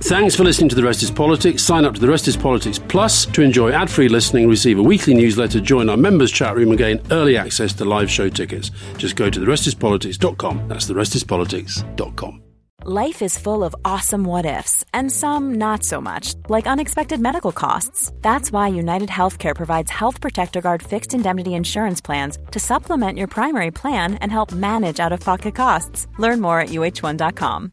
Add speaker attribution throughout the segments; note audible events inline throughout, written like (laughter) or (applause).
Speaker 1: Thanks for listening to The Rest is Politics. Sign up to The Rest is Politics Plus to enjoy ad free listening, receive a weekly newsletter, join our members' chat room, and gain early access to live show tickets. Just go to TheRestisPolitics.com. That's TheRestisPolitics.com.
Speaker 2: Life is full of awesome what ifs, and some not so much, like unexpected medical costs. That's why United Healthcare provides Health Protector Guard fixed indemnity insurance plans to supplement your primary plan and help manage out of pocket costs. Learn more at uh1.com.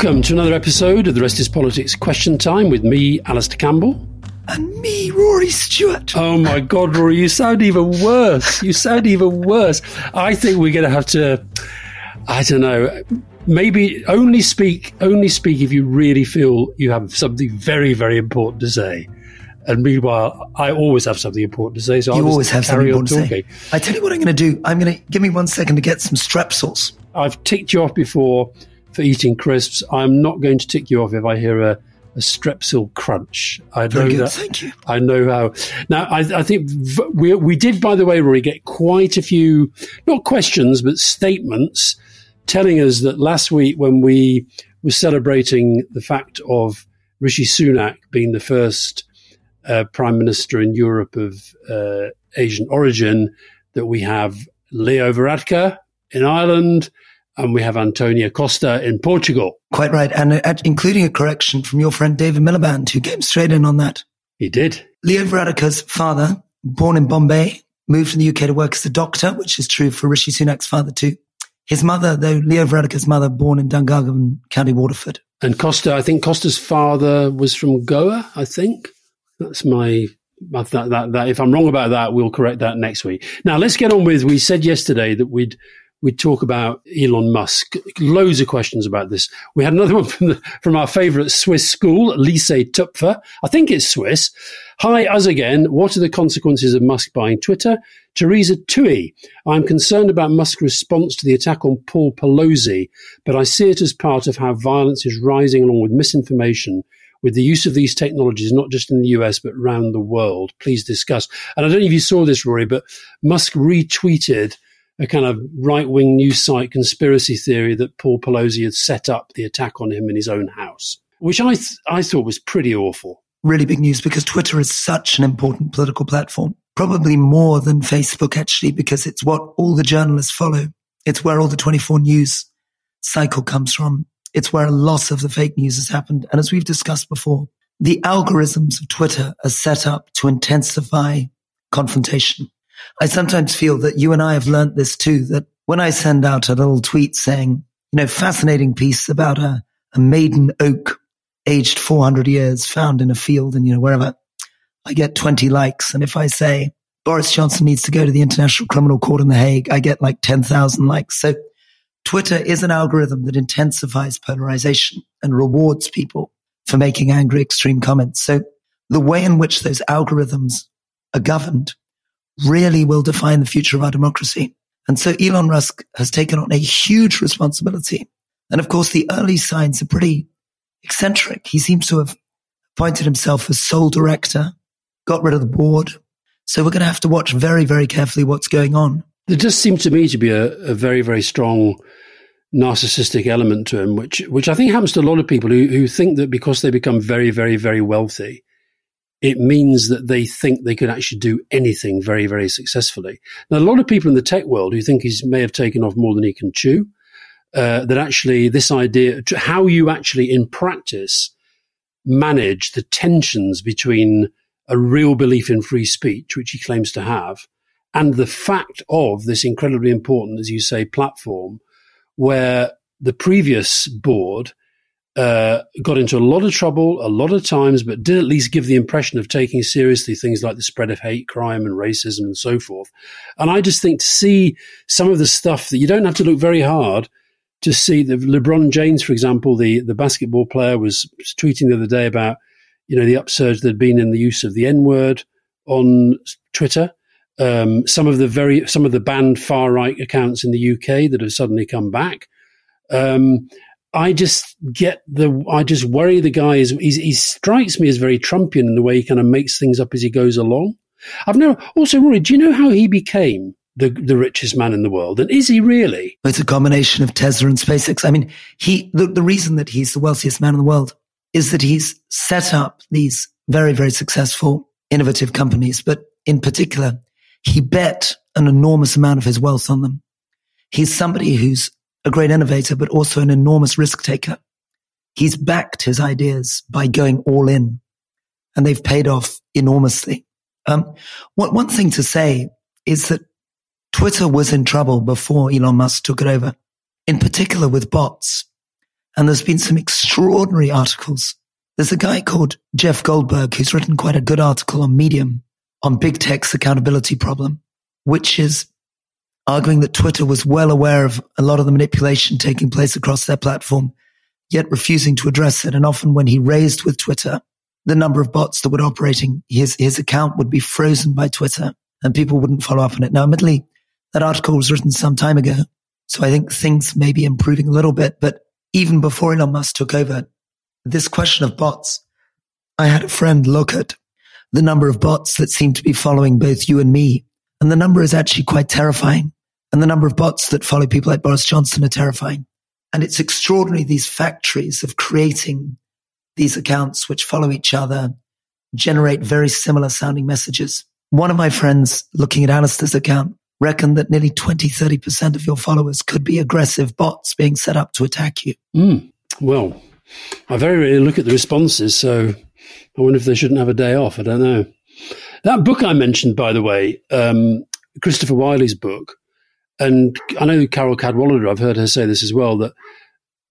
Speaker 1: Welcome to another episode of The Rest is Politics Question Time with me, Alastair Campbell.
Speaker 3: And me, Rory Stewart.
Speaker 1: Oh my God, Rory, you sound even worse. You sound even worse. I think we're going to have to, I don't know, maybe only speak, only speak if you really feel you have something very, very important to say. And meanwhile, I always have something important to say. So
Speaker 3: you
Speaker 1: I'll
Speaker 3: always have something important
Speaker 1: talking.
Speaker 3: to say. I tell you what I'm going to do. I'm going to give me one second to get some strepsils.
Speaker 1: I've ticked you off before for eating crisps. I'm not going to tick you off if I hear a, a strepsil crunch. I know
Speaker 3: good.
Speaker 1: that.
Speaker 3: Thank you.
Speaker 1: I know how. Now, I, I think we we did, by the way, Rory, get quite a few not questions but statements telling us that last week when we were celebrating the fact of Rishi Sunak being the first uh, prime minister in Europe of uh, Asian origin, that we have Leo Varadkar in Ireland and we have Antonio Costa in Portugal.
Speaker 3: Quite right. And uh, including a correction from your friend David Miliband, who came straight in on that.
Speaker 1: He did.
Speaker 3: Leo Varadkar's father, born in Bombay, moved to the UK to work as a doctor, which is true for Rishi Sunak's father too. His mother, though, Leo Varadkar's mother, born in Dungarvan, County Waterford.
Speaker 1: And Costa, I think Costa's father was from Goa, I think. That's my, that, that, that, if I'm wrong about that, we'll correct that next week. Now let's get on with, we said yesterday that we'd, we'd talk about Elon Musk. Loads of questions about this. We had another (laughs) one from, the, from our favourite Swiss school, Lycée Tupfer. I think it's Swiss. Hi, us again. What are the consequences of Musk buying Twitter? Teresa Tui. I'm concerned about Musk's response to the attack on Paul Pelosi, but I see it as part of how violence is rising along with misinformation with the use of these technologies, not just in the US, but around the world. Please discuss. And I don't know if you saw this, Rory, but Musk retweeted a kind of right wing news site conspiracy theory that Paul Pelosi had set up the attack on him in his own house, which I, th- I thought was pretty awful.
Speaker 3: Really big news because Twitter is such an important political platform, probably more than Facebook actually, because it's what all the journalists follow. It's where all the 24 news cycle comes from. It's where a lot of the fake news has happened. And as we've discussed before, the algorithms of Twitter are set up to intensify confrontation. I sometimes feel that you and I have learnt this too, that when I send out a little tweet saying, you know, fascinating piece about a, a maiden oak aged 400 years found in a field and, you know, wherever, I get 20 likes. And if I say Boris Johnson needs to go to the International Criminal Court in The Hague, I get like 10,000 likes. So Twitter is an algorithm that intensifies polarization and rewards people for making angry, extreme comments. So the way in which those algorithms are governed really will define the future of our democracy. And so Elon Musk has taken on a huge responsibility. And of course, the early signs are pretty eccentric. He seems to have appointed himself as sole director, got rid of the board. So we're going to have to watch very, very carefully what's going on.
Speaker 1: There does seem to me to be a, a very, very strong narcissistic element to him, which which I think happens to a lot of people who, who think that because they become very, very, very wealthy, it means that they think they could actually do anything very, very successfully. Now, a lot of people in the tech world who think he may have taken off more than he can chew, uh, that actually this idea, how you actually in practice manage the tensions between a real belief in free speech, which he claims to have, and the fact of this incredibly important, as you say, platform where the previous board uh, got into a lot of trouble a lot of times, but did at least give the impression of taking seriously things like the spread of hate crime and racism and so forth. And I just think to see some of the stuff that you don't have to look very hard to see the LeBron James, for example, the, the basketball player was tweeting the other day about, you know, the upsurge that had been in the use of the N word on Twitter. Um, some of the very, some of the banned far right accounts in the UK that have suddenly come back. Um, I just get the, I just worry the guy is, he strikes me as very Trumpian in the way he kind of makes things up as he goes along. I've never, also, Rory, do you know how he became the, the richest man in the world? And is he really?
Speaker 3: It's a combination of Tesla and SpaceX. I mean, he, the, the reason that he's the wealthiest man in the world is that he's set up these very, very successful, innovative companies. But in particular, he bet an enormous amount of his wealth on them. He's somebody who's a great innovator, but also an enormous risk taker. He's backed his ideas by going all in and they've paid off enormously. Um, one, one thing to say is that Twitter was in trouble before Elon Musk took it over, in particular with bots. And there's been some extraordinary articles. There's a guy called Jeff Goldberg who's written quite a good article on Medium on big tech's accountability problem, which is arguing that Twitter was well aware of a lot of the manipulation taking place across their platform, yet refusing to address it. And often when he raised with Twitter the number of bots that were operating, his, his account would be frozen by Twitter and people wouldn't follow up on it. Now, admittedly, that article was written some time ago. So I think things may be improving a little bit, but even before Elon Musk took over, this question of bots, I had a friend look at the number of bots that seem to be following both you and me. And the number is actually quite terrifying. And the number of bots that follow people like Boris Johnson are terrifying. And it's extraordinary, these factories of creating these accounts which follow each other, generate very similar sounding messages. One of my friends looking at Alastair's account reckoned that nearly 20, 30% of your followers could be aggressive bots being set up to attack you.
Speaker 1: Mm. Well, I very rarely look at the responses, so I wonder if they shouldn't have a day off. I don't know. That book I mentioned, by the way, um, Christopher Wylie's book, and I know Carole Cadwalladr, I've heard her say this as well, that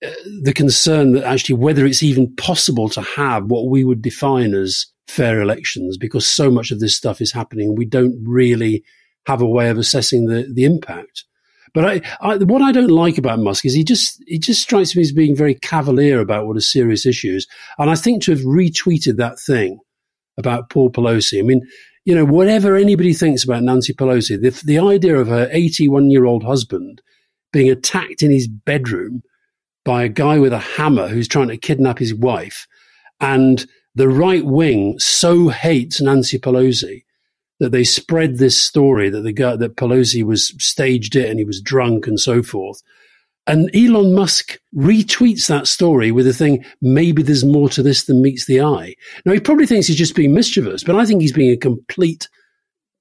Speaker 1: uh, the concern that actually whether it's even possible to have what we would define as fair elections, because so much of this stuff is happening, we don't really have a way of assessing the, the impact. But I, I, what I don't like about Musk is he just he just strikes me as being very cavalier about what are serious issues. And I think to have retweeted that thing about Paul Pelosi, I mean, you know, whatever anybody thinks about Nancy Pelosi, the, the idea of her 81 year old husband being attacked in his bedroom by a guy with a hammer who's trying to kidnap his wife, and the right wing so hates Nancy Pelosi that they spread this story that the guy that Pelosi was staged it and he was drunk and so forth. And Elon Musk retweets that story with the thing, maybe there's more to this than meets the eye. Now, he probably thinks he's just being mischievous, but I think he's being a complete,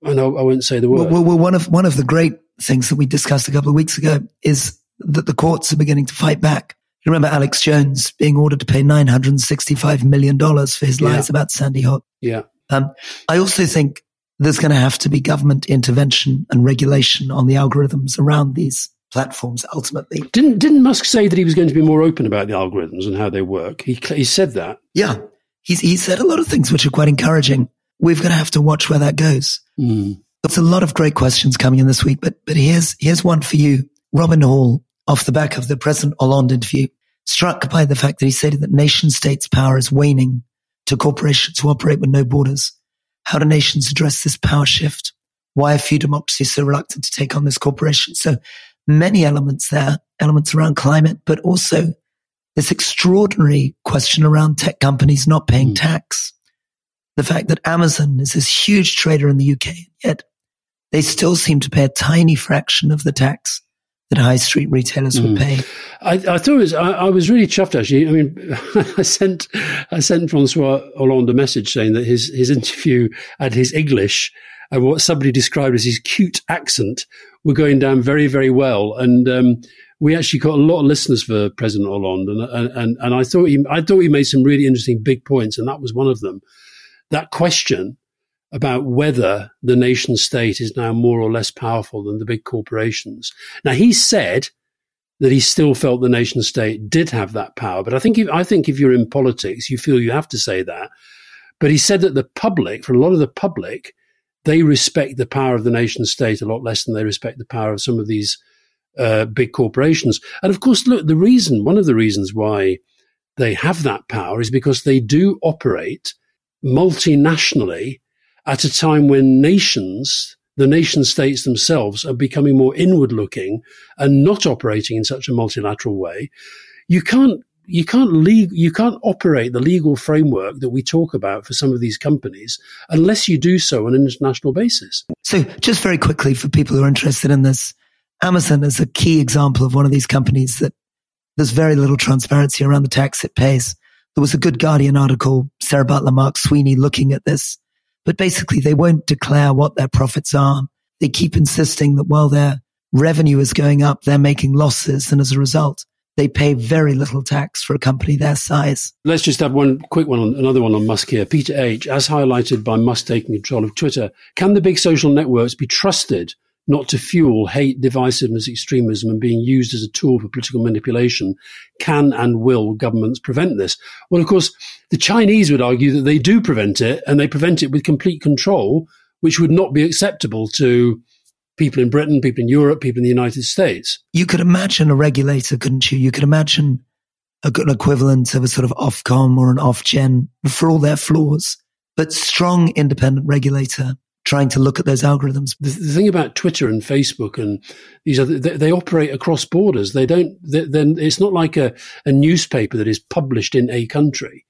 Speaker 1: I know I won't say the word.
Speaker 3: Well, well, one of, one of the great things that we discussed a couple of weeks ago is that the courts are beginning to fight back. You remember Alex Jones being ordered to pay $965 million for his lies yeah. about Sandy Hook?
Speaker 1: Yeah.
Speaker 3: Um, I also think there's going to have to be government intervention and regulation on the algorithms around these platforms ultimately.
Speaker 1: Didn't didn't Musk say that he was going to be more open about the algorithms and how they work? He he said that.
Speaker 3: Yeah, he's he said a lot of things which are quite encouraging. We're going to have to watch where that goes. Mm. There's a lot of great questions coming in this week, but but here's here's one for you, Robin Hall, off the back of the President Hollande interview, struck by the fact that he said that nation states' power is waning to corporations who operate with no borders. How do nations address this power shift? Why are few democracies so reluctant to take on this corporation? So many elements there, elements around climate, but also this extraordinary question around tech companies not paying mm. tax. The fact that Amazon is this huge trader in the UK, yet they still seem to pay a tiny fraction of the tax that high street retailers mm. would pay.
Speaker 1: I, I thought it was, I, I, was really chuffed actually. I mean, (laughs) I sent, I sent Francois Hollande a message saying that his, his interview and his English and what somebody described as his cute accent were going down very, very well. And, um, we actually got a lot of listeners for President Hollande, and, and and I thought he I thought he made some really interesting big points, and that was one of them. That question about whether the nation state is now more or less powerful than the big corporations. Now he said that he still felt the nation state did have that power, but I think if, I think if you're in politics, you feel you have to say that. But he said that the public, for a lot of the public, they respect the power of the nation state a lot less than they respect the power of some of these uh, big corporations. And of course, look, the reason, one of the reasons why they have that power is because they do operate multinationally at a time when nations, the nation states themselves are becoming more inward looking and not operating in such a multilateral way. You can't you can't you can't operate the legal framework that we talk about for some of these companies unless you do so on an international basis.
Speaker 3: So, just very quickly for people who are interested in this, Amazon is a key example of one of these companies that there's very little transparency around the tax it pays. There was a good Guardian article, Sarah Butler, Mark Sweeney looking at this, but basically they won't declare what their profits are. They keep insisting that while their revenue is going up, they're making losses. And as a result, they pay very little tax for a company their size.
Speaker 1: Let's just have one quick one on another one on Musk here. Peter H. As highlighted by Musk taking control of Twitter, can the big social networks be trusted not to fuel hate, divisiveness, extremism, and being used as a tool for political manipulation? Can and will governments prevent this? Well, of course, the Chinese would argue that they do prevent it, and they prevent it with complete control, which would not be acceptable to people in Britain, people in Europe, people in the United States.
Speaker 3: You could imagine a regulator, couldn't you? You could imagine a good equivalent of a sort of Ofcom or an Ofgem for all their flaws, but strong independent regulator trying to look at those algorithms.
Speaker 1: The, the thing about Twitter and Facebook and these other, they, they operate across borders. They don't, then it's not like a, a newspaper that is published in a country.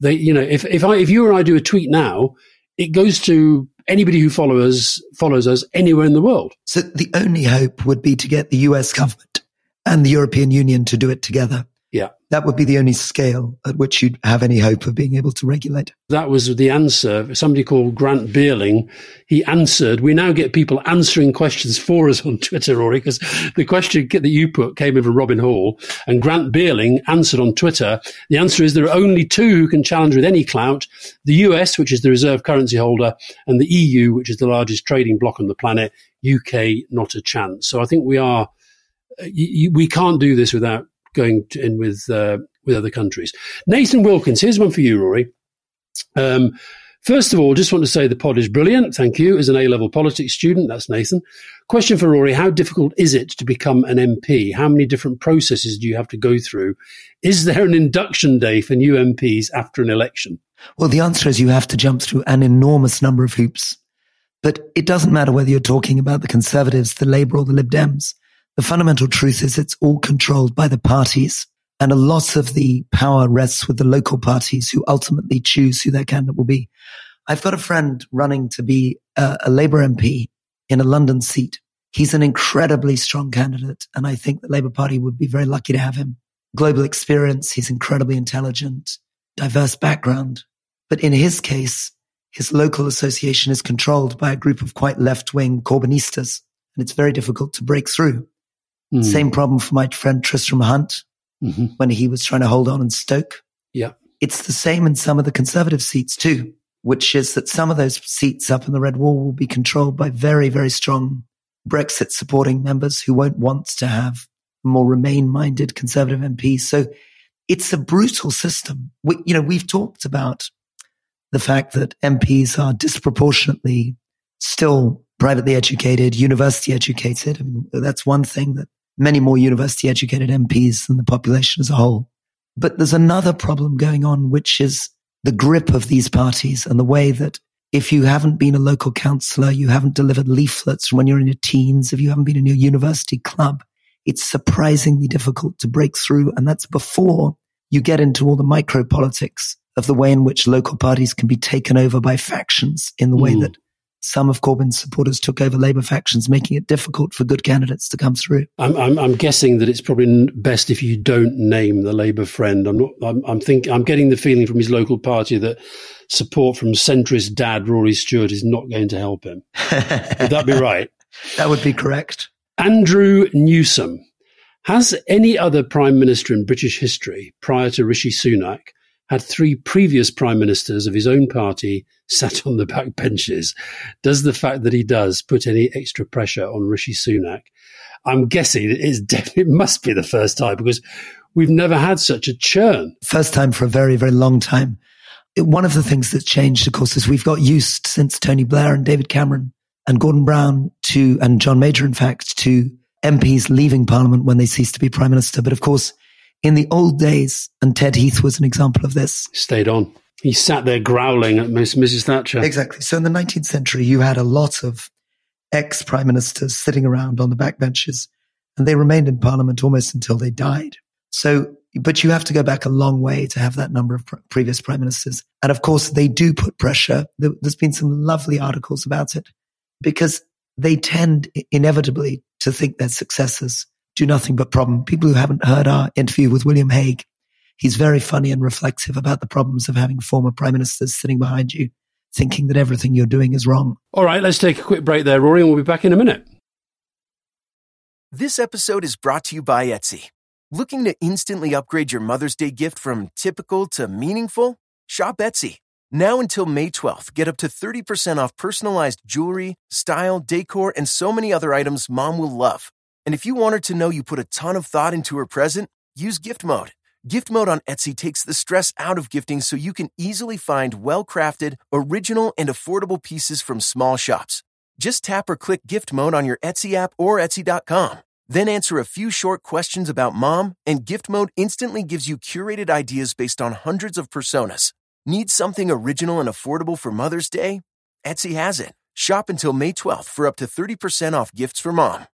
Speaker 1: They, you know, if, if I, if you or I do a tweet now, it goes to anybody who follows follows us anywhere in the world.
Speaker 3: So the only hope would be to get the US government and the European Union to do it together.
Speaker 1: Yeah.
Speaker 3: That would be the only scale at which you'd have any hope of being able to regulate.
Speaker 1: That was the answer. Somebody called Grant Beerling, he answered. We now get people answering questions for us on Twitter, Rory, because the question that you put came in from Robin Hall, and Grant Beerling answered on Twitter. The answer is there are only two who can challenge with any clout the US, which is the reserve currency holder, and the EU, which is the largest trading bloc on the planet. UK, not a chance. So I think we are, we can't do this without going in with uh, with other countries. Nathan Wilkins, here's one for you, Rory. Um, first of all, just want to say the pod is brilliant. Thank you. As an A level politics student, that's Nathan. Question for Rory How difficult is it to become an MP? How many different processes do you have to go through? Is there an induction day for new MPs after an election?
Speaker 3: Well, the answer is you have to jump through an enormous number of hoops. But it doesn't matter whether you're talking about the Conservatives, the Labour, or the Lib Dems. The fundamental truth is it's all controlled by the parties. And a lot of the power rests with the local parties who ultimately choose who their candidate will be. I've got a friend running to be a, a Labour MP in a London seat. He's an incredibly strong candidate. And I think the Labour Party would be very lucky to have him. Global experience. He's incredibly intelligent, diverse background. But in his case, his local association is controlled by a group of quite left wing Corbynistas. And it's very difficult to break through. Mm. Same problem for my friend Tristram Hunt mm-hmm. when he was trying to hold on in Stoke.
Speaker 1: Yeah.
Speaker 3: It's the same in some of the conservative seats too, which is that some of those seats up in the Red Wall will be controlled by very, very strong Brexit supporting members who won't want to have more remain minded conservative MPs. So it's a brutal system. We, you know, we've talked about the fact that MPs are disproportionately still privately educated, university educated. I mean, that's one thing that many more university educated MPs than the population as a whole. But there's another problem going on, which is the grip of these parties and the way that if you haven't been a local councillor, you haven't delivered leaflets from when you're in your teens, if you haven't been in your university club, it's surprisingly difficult to break through. And that's before you get into all the micro politics of the way in which local parties can be taken over by factions in the way mm. that some of Corbyn's supporters took over Labour factions, making it difficult for good candidates to come through.
Speaker 1: I'm, I'm, I'm guessing that it's probably best if you don't name the Labour friend. I'm not. I'm, I'm think. I'm getting the feeling from his local party that support from centrist dad Rory Stewart is not going to help him. (laughs) would that be right?
Speaker 3: That would be correct.
Speaker 1: Andrew Newsom. Has any other prime minister in British history prior to Rishi Sunak had three previous prime ministers of his own party sat on the back benches. Does the fact that he does put any extra pressure on Rishi Sunak? I'm guessing it's (laughs) definitely, it must be the first time because we've never had such a churn.
Speaker 3: First time for a very, very long time. One of the things that's changed, of course, is we've got used since Tony Blair and David Cameron and Gordon Brown to, and John Major, in fact, to MPs leaving parliament when they cease to be prime minister. But of course, in the old days, and Ted Heath was an example of this.
Speaker 1: Stayed on. He sat there growling at Miss, Mrs. Thatcher.
Speaker 3: Exactly. So in the 19th century, you had a lot of ex prime ministers sitting around on the backbenches, and they remained in parliament almost until they died. So, but you have to go back a long way to have that number of pr- previous prime ministers. And of course, they do put pressure. There's been some lovely articles about it because they tend inevitably to think their successors do nothing but problem. People who haven't heard our interview with William Hague, he's very funny and reflexive about the problems of having former prime ministers sitting behind you thinking that everything you're doing is wrong.
Speaker 1: All right, let's take a quick break there, Rory, and we'll be back in a minute.
Speaker 4: This episode is brought to you by Etsy. Looking to instantly upgrade your Mother's Day gift from typical to meaningful? Shop Etsy. Now until May 12th, get up to 30% off personalized jewelry, style, decor, and so many other items mom will love. And if you want her to know you put a ton of thought into her present, use gift mode. Gift mode on Etsy takes the stress out of gifting so you can easily find well crafted, original, and affordable pieces from small shops. Just tap or click gift mode on your Etsy app or Etsy.com. Then answer a few short questions about mom, and gift mode instantly gives you curated ideas based on hundreds of personas. Need something original and affordable for Mother's Day? Etsy has it. Shop until May 12th for up to 30% off gifts for mom.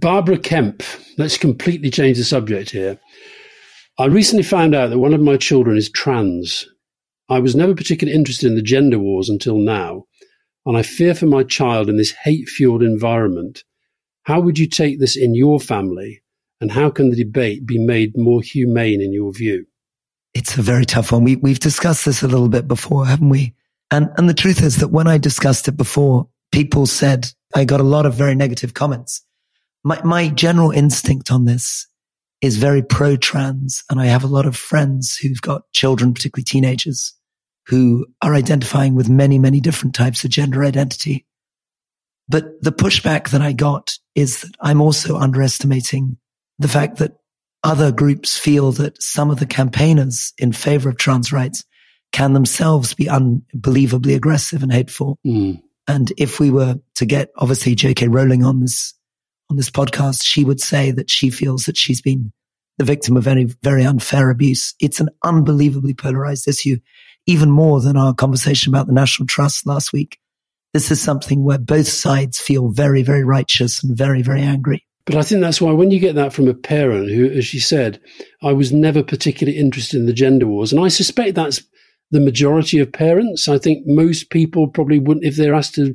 Speaker 1: Barbara Kemp. Let's completely change the subject here. I recently found out that one of my children is trans. I was never particularly interested in the gender wars until now, and I fear for my child in this hate fueled environment. How would you take this in your family, and how can the debate be made more humane in your view?
Speaker 3: It's a very tough one. We, we've discussed this a little bit before, haven't we? And, and the truth is that when I discussed it before, people said I got a lot of very negative comments my, my general instinct on this is very pro trans. And I have a lot of friends who've got children, particularly teenagers, who are identifying with many, many different types of gender identity. But the pushback that I got is that I'm also underestimating the fact that other groups feel that some of the campaigners in favor of trans rights can themselves be unbelievably aggressive and hateful.
Speaker 1: Mm.
Speaker 3: And if we were to get obviously J.K. Rowling on this on this podcast, she would say that she feels that she's been the victim of very very unfair abuse. It's an unbelievably polarized issue, even more than our conversation about the National Trust last week. This is something where both sides feel very very righteous and very very angry.
Speaker 1: But I think that's why when you get that from a parent who, as she said, I was never particularly interested in the gender wars, and I suspect that's the majority of parents. I think most people probably wouldn't, if they're asked to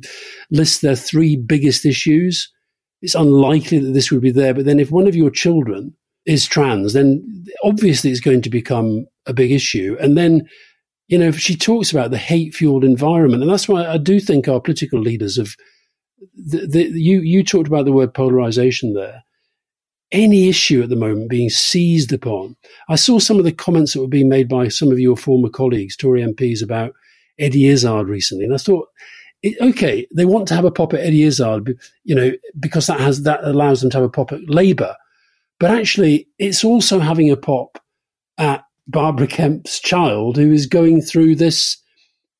Speaker 1: list their three biggest issues, it's unlikely that this would be there. But then if one of your children is trans, then obviously it's going to become a big issue. And then, you know, she talks about the hate fueled environment. And that's why I do think our political leaders have, the, the, you, you talked about the word polarization there any issue at the moment being seized upon. I saw some of the comments that were being made by some of your former colleagues, Tory MPs, about Eddie Izzard recently, and I thought, okay, they want to have a pop at Eddie Izzard, you know, because that has that allows them to have a pop at Labour, but actually, it's also having a pop at Barbara Kemp's child who is going through this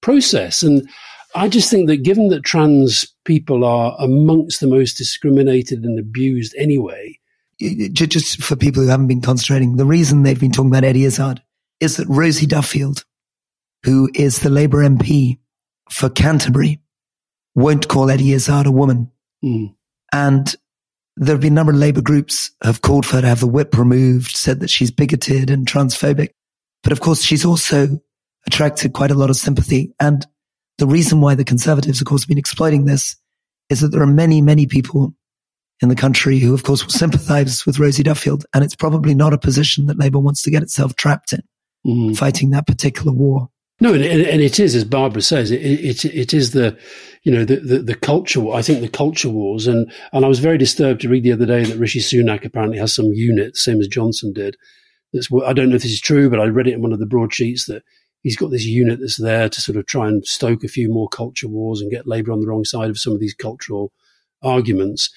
Speaker 1: process, and I just think that given that trans people are amongst the most discriminated and abused anyway,
Speaker 3: just for people who haven't been concentrating, the reason they've been talking about Eddie Izzard is that Rosie Duffield, who is the Labour MP for Canterbury, won't call Eddie Izzard a woman. Mm. And there have been a number of Labour groups have called for her to have the whip removed, said that she's bigoted and transphobic. But of course, she's also attracted quite a lot of sympathy. And the reason why the Conservatives, of course, have been exploiting this is that there are many, many people in the country who, of course, will sympathize with Rosie Duffield. And it's probably not a position that Labour wants to get itself trapped in, mm. fighting that particular war.
Speaker 1: No, and, and, it is, as Barbara says, it, it, it is the, you know, the, the, the culture, I think the culture wars. And, and I was very disturbed to read the other day that Rishi Sunak apparently has some unit, same as Johnson did. That's, I don't know if this is true, but I read it in one of the broadsheets that he's got this unit that's there to sort of try and stoke a few more culture wars and get Labour on the wrong side of some of these cultural arguments.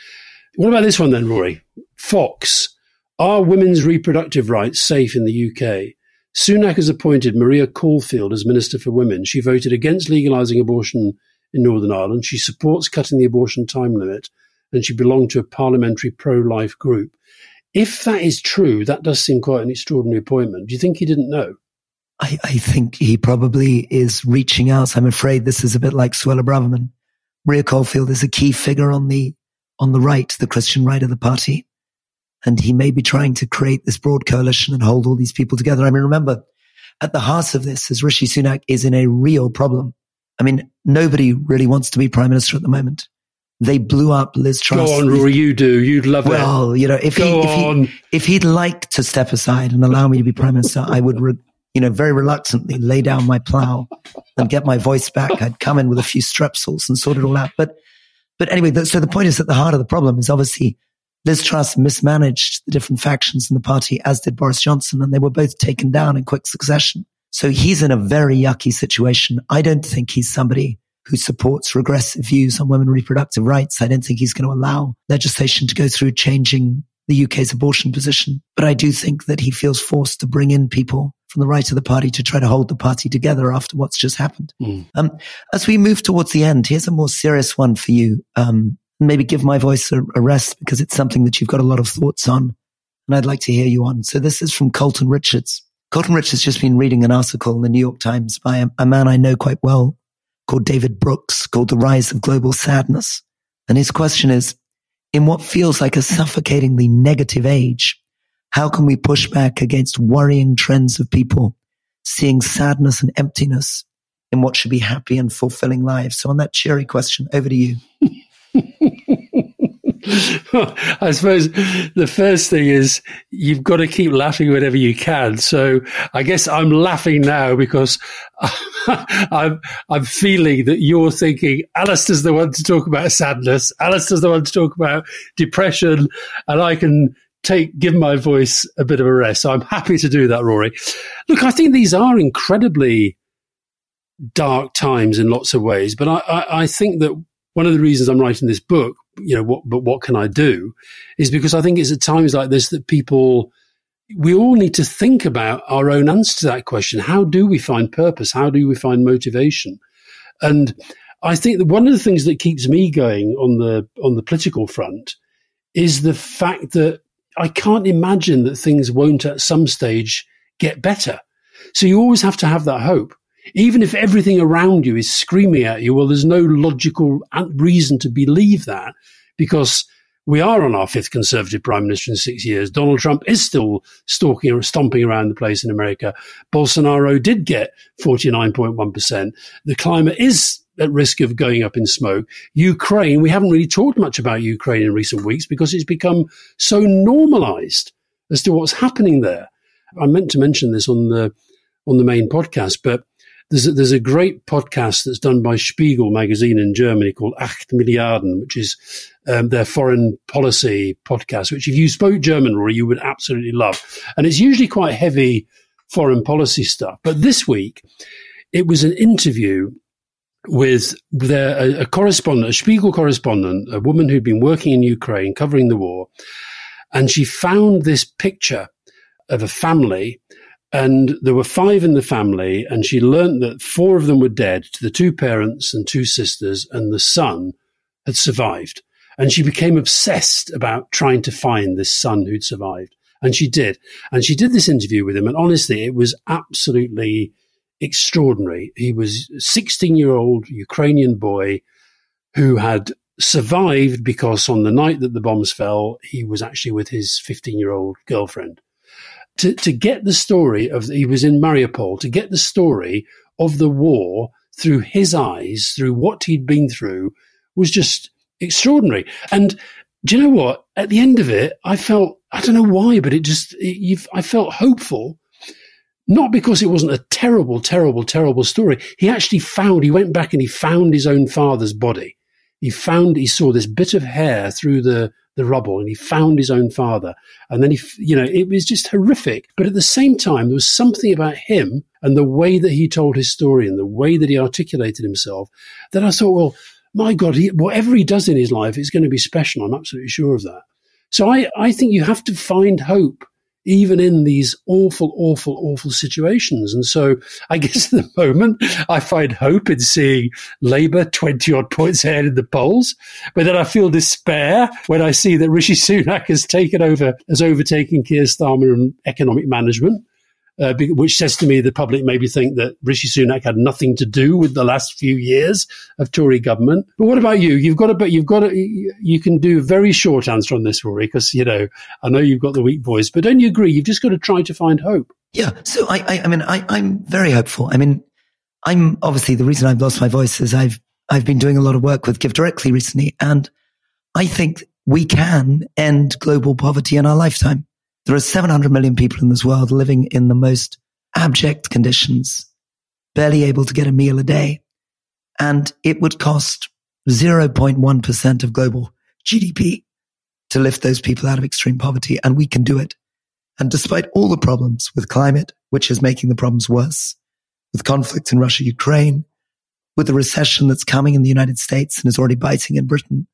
Speaker 1: What about this one then, Rory? Fox. Are women's reproductive rights safe in the UK? Sunak has appointed Maria Caulfield as Minister for Women. She voted against legalising abortion in Northern Ireland. She supports cutting the abortion time limit, and she belonged to a parliamentary pro life group. If that is true, that does seem quite an extraordinary appointment. Do you think he didn't know?
Speaker 3: I, I think he probably is reaching out. I'm afraid this is a bit like Suella Braverman. Maria Caulfield is a key figure on the on the right, the Christian right of the party. And he may be trying to create this broad coalition and hold all these people together. I mean, remember, at the heart of this is Rishi Sunak is in a real problem. I mean, nobody really wants to be prime minister at the moment. They blew up Liz Truss.
Speaker 1: Go on, Rory, you do. You'd love
Speaker 3: well, it. Well, you know, if he, if he, if he'd like to step aside and allow me to be prime minister, I would, re, you know, very reluctantly lay down my plow and get my voice back. I'd come in with a few strepsils and sort it all out. But but anyway, so the point is that the heart of the problem is obviously Liz Truss mismanaged the different factions in the party, as did Boris Johnson, and they were both taken down in quick succession. So he's in a very yucky situation. I don't think he's somebody who supports regressive views on women reproductive rights. I don't think he's going to allow legislation to go through changing the UK's abortion position. But I do think that he feels forced to bring in people from the right of the party to try to hold the party together after what's just happened. Mm. Um, as we move towards the end, here's a more serious one for you. Um, maybe give my voice a, a, rest because it's something that you've got a lot of thoughts on and I'd like to hear you on. So this is from Colton Richards. Colton Richards just been reading an article in the New York Times by a, a man I know quite well called David Brooks called The Rise of Global Sadness. And his question is, in what feels like a suffocatingly negative age, how can we push back against worrying trends of people seeing sadness and emptiness in what should be happy and fulfilling lives? So on that cheery question, over to you. (laughs) (laughs)
Speaker 1: I suppose the first thing is you've got to keep laughing whenever you can. So I guess I'm laughing now because (laughs) I'm, I'm feeling that you're thinking Alastair's the one to talk about sadness. Alastair's the one to talk about depression and I can take give my voice a bit of a rest. So I'm happy to do that, Rory. Look, I think these are incredibly dark times in lots of ways, but I, I, I think that one of the reasons I'm writing this book, you know, what, but what can I do, is because I think it's at times like this that people, we all need to think about our own answer to that question. How do we find purpose? How do we find motivation? And I think that one of the things that keeps me going on the on the political front is the fact that I can't imagine that things won't at some stage get better. So you always have to have that hope. Even if everything around you is screaming at you, well, there's no logical reason to believe that because we are on our fifth conservative prime minister in six years. Donald Trump is still stalking or stomping around the place in America. Bolsonaro did get 49.1%. The climate is at risk of going up in smoke. Ukraine, we haven't really talked much about Ukraine in recent weeks because it's become so normalized as to what's happening there. I meant to mention this on the on the main podcast, but there's a, there's a great podcast that's done by Spiegel magazine in Germany called Acht Milliarden, which is um, their foreign policy podcast, which if you spoke German, Rory, you would absolutely love. And it's usually quite heavy foreign policy stuff. But this week, it was an interview with their, a, a correspondent, a Spiegel correspondent, a woman who'd been working in Ukraine covering the war. And she found this picture of a family and there were five in the family, and she learnt that four of them were dead to the two parents and two sisters, and the son had survived. And she became obsessed about trying to find this son who'd survived. And she did. And she did this interview with him. And honestly, it was absolutely extraordinary. He was a 16 year old Ukrainian boy who had survived because on the night that the bombs fell, he was actually with his 15 year old girlfriend to, to get the story of, he was in Mariupol, to get the story of the war through his eyes, through what he'd been through, was just extraordinary. And do you know what? At the end of it, I felt, I don't know why, but it just, it, I felt hopeful. Not because it wasn't a terrible, terrible, terrible story. He actually found, he went back and he found his own father's body. He found, he saw this bit of hair through the, the rubble and he found his own father. And then he, you know, it was just horrific. But at the same time, there was something about him and the way that he told his story and the way that he articulated himself that I thought, well, my God, he, whatever he does in his life is going to be special. I'm absolutely sure of that. So I, I think you have to find hope even in these awful, awful, awful situations. And so I (laughs) guess at the moment, I find hope in seeing Labour 20 odd points ahead in the polls. But then I feel despair when I see that Rishi Sunak has taken over, has overtaken Keir Starmer in economic management uh, which says to me the public maybe think that Rishi Sunak had nothing to do with the last few years of Tory government. But what about you? You've got to, but you've got to, you can do a very short answer on this, Rory, because you know I know you've got the weak voice, but don't you agree? You've just got to try to find hope.
Speaker 3: Yeah. So I, I, I mean, I, I'm very hopeful. I mean, I'm obviously the reason I've lost my voice is I've I've been doing a lot of work with GiveDirectly recently, and I think we can end global poverty in our lifetime. There are 700 million people in this world living in the most abject conditions, barely able to get a meal a day. And it would cost 0.1% of global GDP to lift those people out of extreme poverty. And we can do it. And despite all the problems with climate, which is making the problems worse, with conflict in Russia, Ukraine, with the recession that's coming in the United States and is already biting in Britain,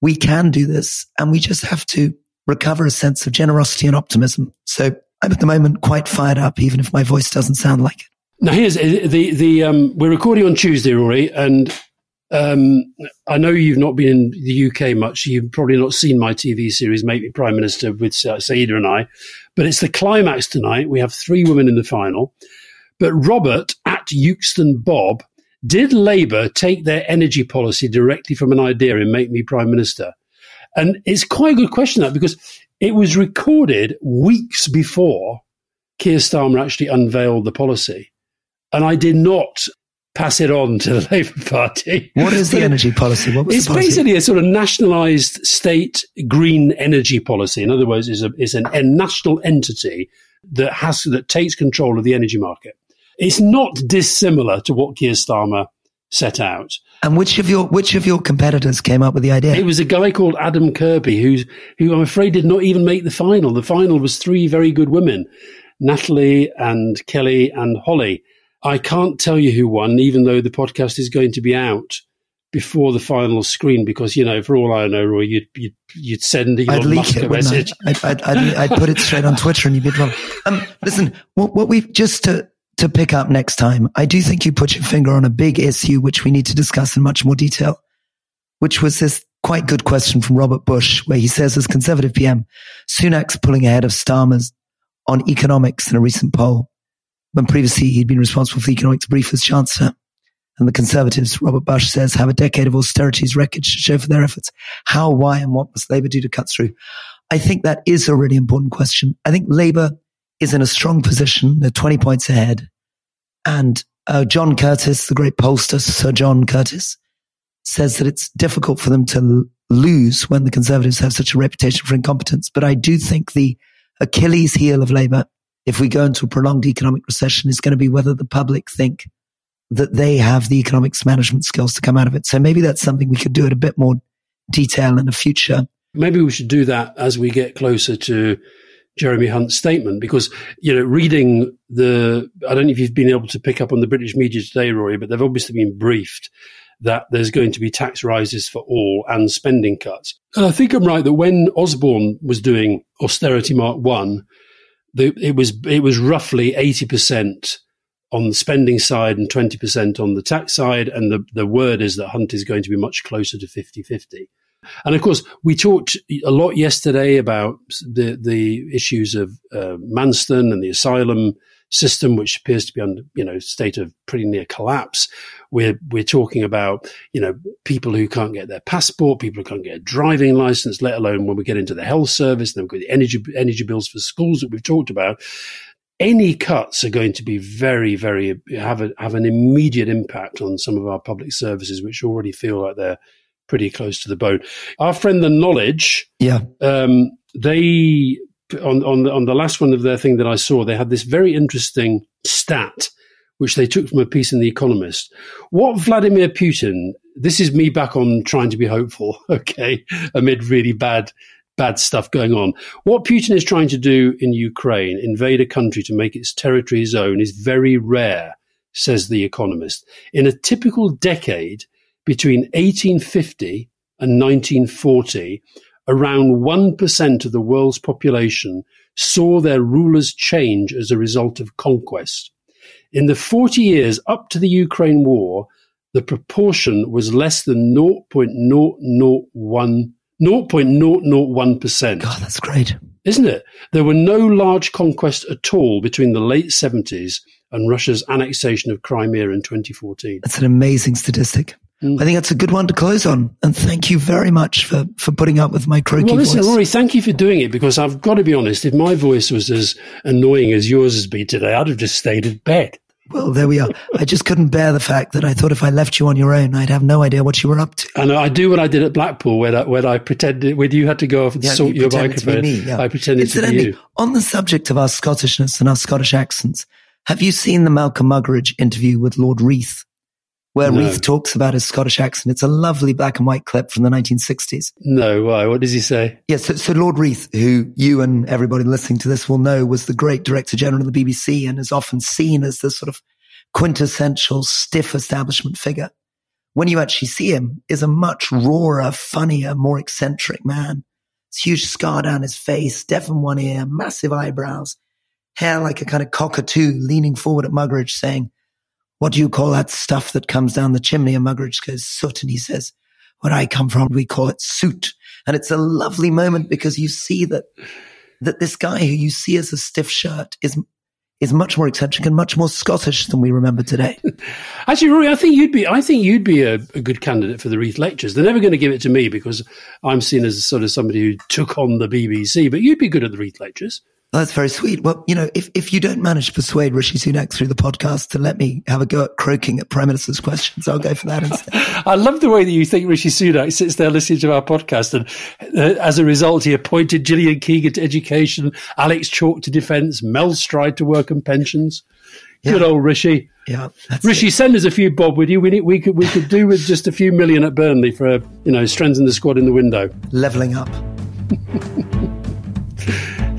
Speaker 3: we can do this. And we just have to recover a sense of generosity and optimism. So I'm at the moment quite fired up, even if my voice doesn't sound like it.
Speaker 1: Now, here's uh, the the um, we're recording on Tuesday, Rory, and um, I know you've not been in the UK much. You've probably not seen my TV series, Make Me Prime Minister, with uh, Sayeeda and I. But it's the climax tonight. We have three women in the final. But Robert at Euxton Bob did Labour take their energy policy directly from an idea in Make Me Prime Minister? And it's quite a good question that because it was recorded weeks before Keir Starmer actually unveiled the policy. And I did not pass it on to the (laughs) Labour Party.
Speaker 3: What is the (laughs) energy policy?
Speaker 1: it's
Speaker 3: policy?
Speaker 1: basically a sort of nationalised state green energy policy. In other words, it's, a, it's an, a national entity that has that takes control of the energy market. It's not dissimilar to what Keir Starmer set out.
Speaker 3: And which of your which of your competitors came up with the idea?
Speaker 1: It was a guy called Adam Kirby, who's who I'm afraid did not even make the final. The final was three very good women, Natalie and Kelly and Holly. I can't tell you who won, even though the podcast is going to be out before the final screen, because you know, for all I know, Roy, you'd you'd, you'd send Elon
Speaker 3: I'd leak
Speaker 1: Musk
Speaker 3: it,
Speaker 1: a message.
Speaker 3: I? I'd, I'd, I'd, I'd, put it straight on Twitter, and you'd be wrong. Um, listen, what, what we've just to to pick up next time, I do think you put your finger on a big issue, which we need to discuss in much more detail, which was this quite good question from Robert Bush, where he says, as Conservative PM, Sunak's pulling ahead of Starmer's on economics in a recent poll, when previously he'd been responsible for the economics brief as Chancellor. And the Conservatives, Robert Bush says, have a decade of austerity's wreckage to show for their efforts. How, why, and what must Labour do to cut through? I think that is a really important question. I think Labour is in a strong position. They're 20 points ahead. And uh, John Curtice, the great pollster, Sir John Curtice, says that it's difficult for them to l- lose when the Conservatives have such a reputation for incompetence. But I do think the Achilles heel of Labour, if we go into a prolonged economic recession, is going to be whether the public think that they have the economics management skills to come out of it. So maybe that's something we could do at a bit more detail in the future.
Speaker 1: Maybe we should do that as we get closer to Jeremy Hunt's statement because, you know, reading the, I don't know if you've been able to pick up on the British media today, Rory, but they've obviously been briefed that there's going to be tax rises for all and spending cuts. And I think I'm right that when Osborne was doing austerity mark one, the, it was, it was roughly 80% on the spending side and 20% on the tax side. And the, the word is that Hunt is going to be much closer to 50 50. And of course, we talked a lot yesterday about the, the issues of uh, Manston and the asylum system, which appears to be under, you know, state of pretty near collapse. We're, we're talking about, you know, people who can't get their passport, people who can't get a driving license, let alone when we get into the health service, then we've got the energy, energy bills for schools that we've talked about any cuts are going to be very, very have a, have an immediate impact on some of our public services, which already feel like they're pretty close to the bone. Our friend, the Knowledge,
Speaker 3: yeah,
Speaker 1: um, they on on the, on the last one of their thing that I saw, they had this very interesting stat which they took from a piece in The Economist. What Vladimir Putin, this is me back on trying to be hopeful, (laughs) okay, amid really bad bad stuff going on. What Putin is trying to do in Ukraine, invade a country to make its territory his own, is very rare, says The Economist. In a typical decade between 1850 and 1940, around 1% of the world's population saw their rulers change as a result of conquest. In the 40 years up to the Ukraine war, the proportion was less than 0.001 0.001%.
Speaker 3: God, that's great.
Speaker 1: Isn't it? There were no large conquests at all between the late 70s and Russia's annexation of Crimea in 2014.
Speaker 3: That's an amazing statistic. Mm. I think that's a good one to close on. And thank you very much for, for putting up with my croaky
Speaker 1: well, listen,
Speaker 3: voice.
Speaker 1: Rory, thank you for doing it because I've got to be honest, if my voice was as annoying as yours has been today, I'd have just stayed in bed.
Speaker 3: Well, there we are. I just couldn't bear the fact that I thought if I left you on your own, I'd have no idea what you were up to.
Speaker 1: And I do what I did at Blackpool, when I, when I pretended, when you had to go off and
Speaker 3: Yeah,
Speaker 1: sort
Speaker 3: you
Speaker 1: your
Speaker 3: pretended to be
Speaker 1: microphone,
Speaker 3: me, yeah.
Speaker 1: I pretended to be you.
Speaker 3: on the subject of our Scottishness and our Scottish accents, have you seen the Malcolm Muggeridge interview with Lord Reith, where
Speaker 1: No.
Speaker 3: Reith talks about his Scottish accent? It's a lovely black and white clip from the 1960s.
Speaker 1: No, why? What does he say?
Speaker 3: Yes, so, so Lord Reith, who you and everybody listening to this will know, was the great Director General of the BBC and is often seen as the sort of quintessential stiff establishment figure. When you actually see him, is a much rawer, funnier, more eccentric man. This huge scar down his face, deaf in one ear, massive eyebrows, hair like a kind of cockatoo, leaning forward at Muggeridge, saying, "What do you call that stuff that comes down the chimney?" And Muggeridge goes, "Soot," and he says, "Where I come from, we call it soot." And it's a lovely moment because you see that that this guy who you see as a stiff shirt is is much more eccentric and much more Scottish than we remember today. (laughs)
Speaker 1: Actually, Rory, I think you'd be. I think you'd be a, a good candidate for the Reith Lectures. They're never going to give it to me because I'm seen as sort of somebody who took on the BBC. But you'd be good at the Reith Lectures.
Speaker 3: That's very sweet. Well, you know, if, if you don't manage to persuade Rishi Sunak through the podcast to let me have a go at croaking at Prime Minister's questions, I'll go for that instead. (laughs)
Speaker 1: I love the way that you think Rishi Sunak sits there listening to our podcast, and uh, as a result, he appointed Gillian Keegan to education, Alex Chalk to defence, Mel Stride to work and pensions. Good old Rishi.
Speaker 3: Yeah,
Speaker 1: Rishi,
Speaker 3: it.
Speaker 1: send us a few bob with you. We need, we could we could do with just a few million at Burnley for you know strengthen the squad in the window.
Speaker 3: leveling up. (laughs)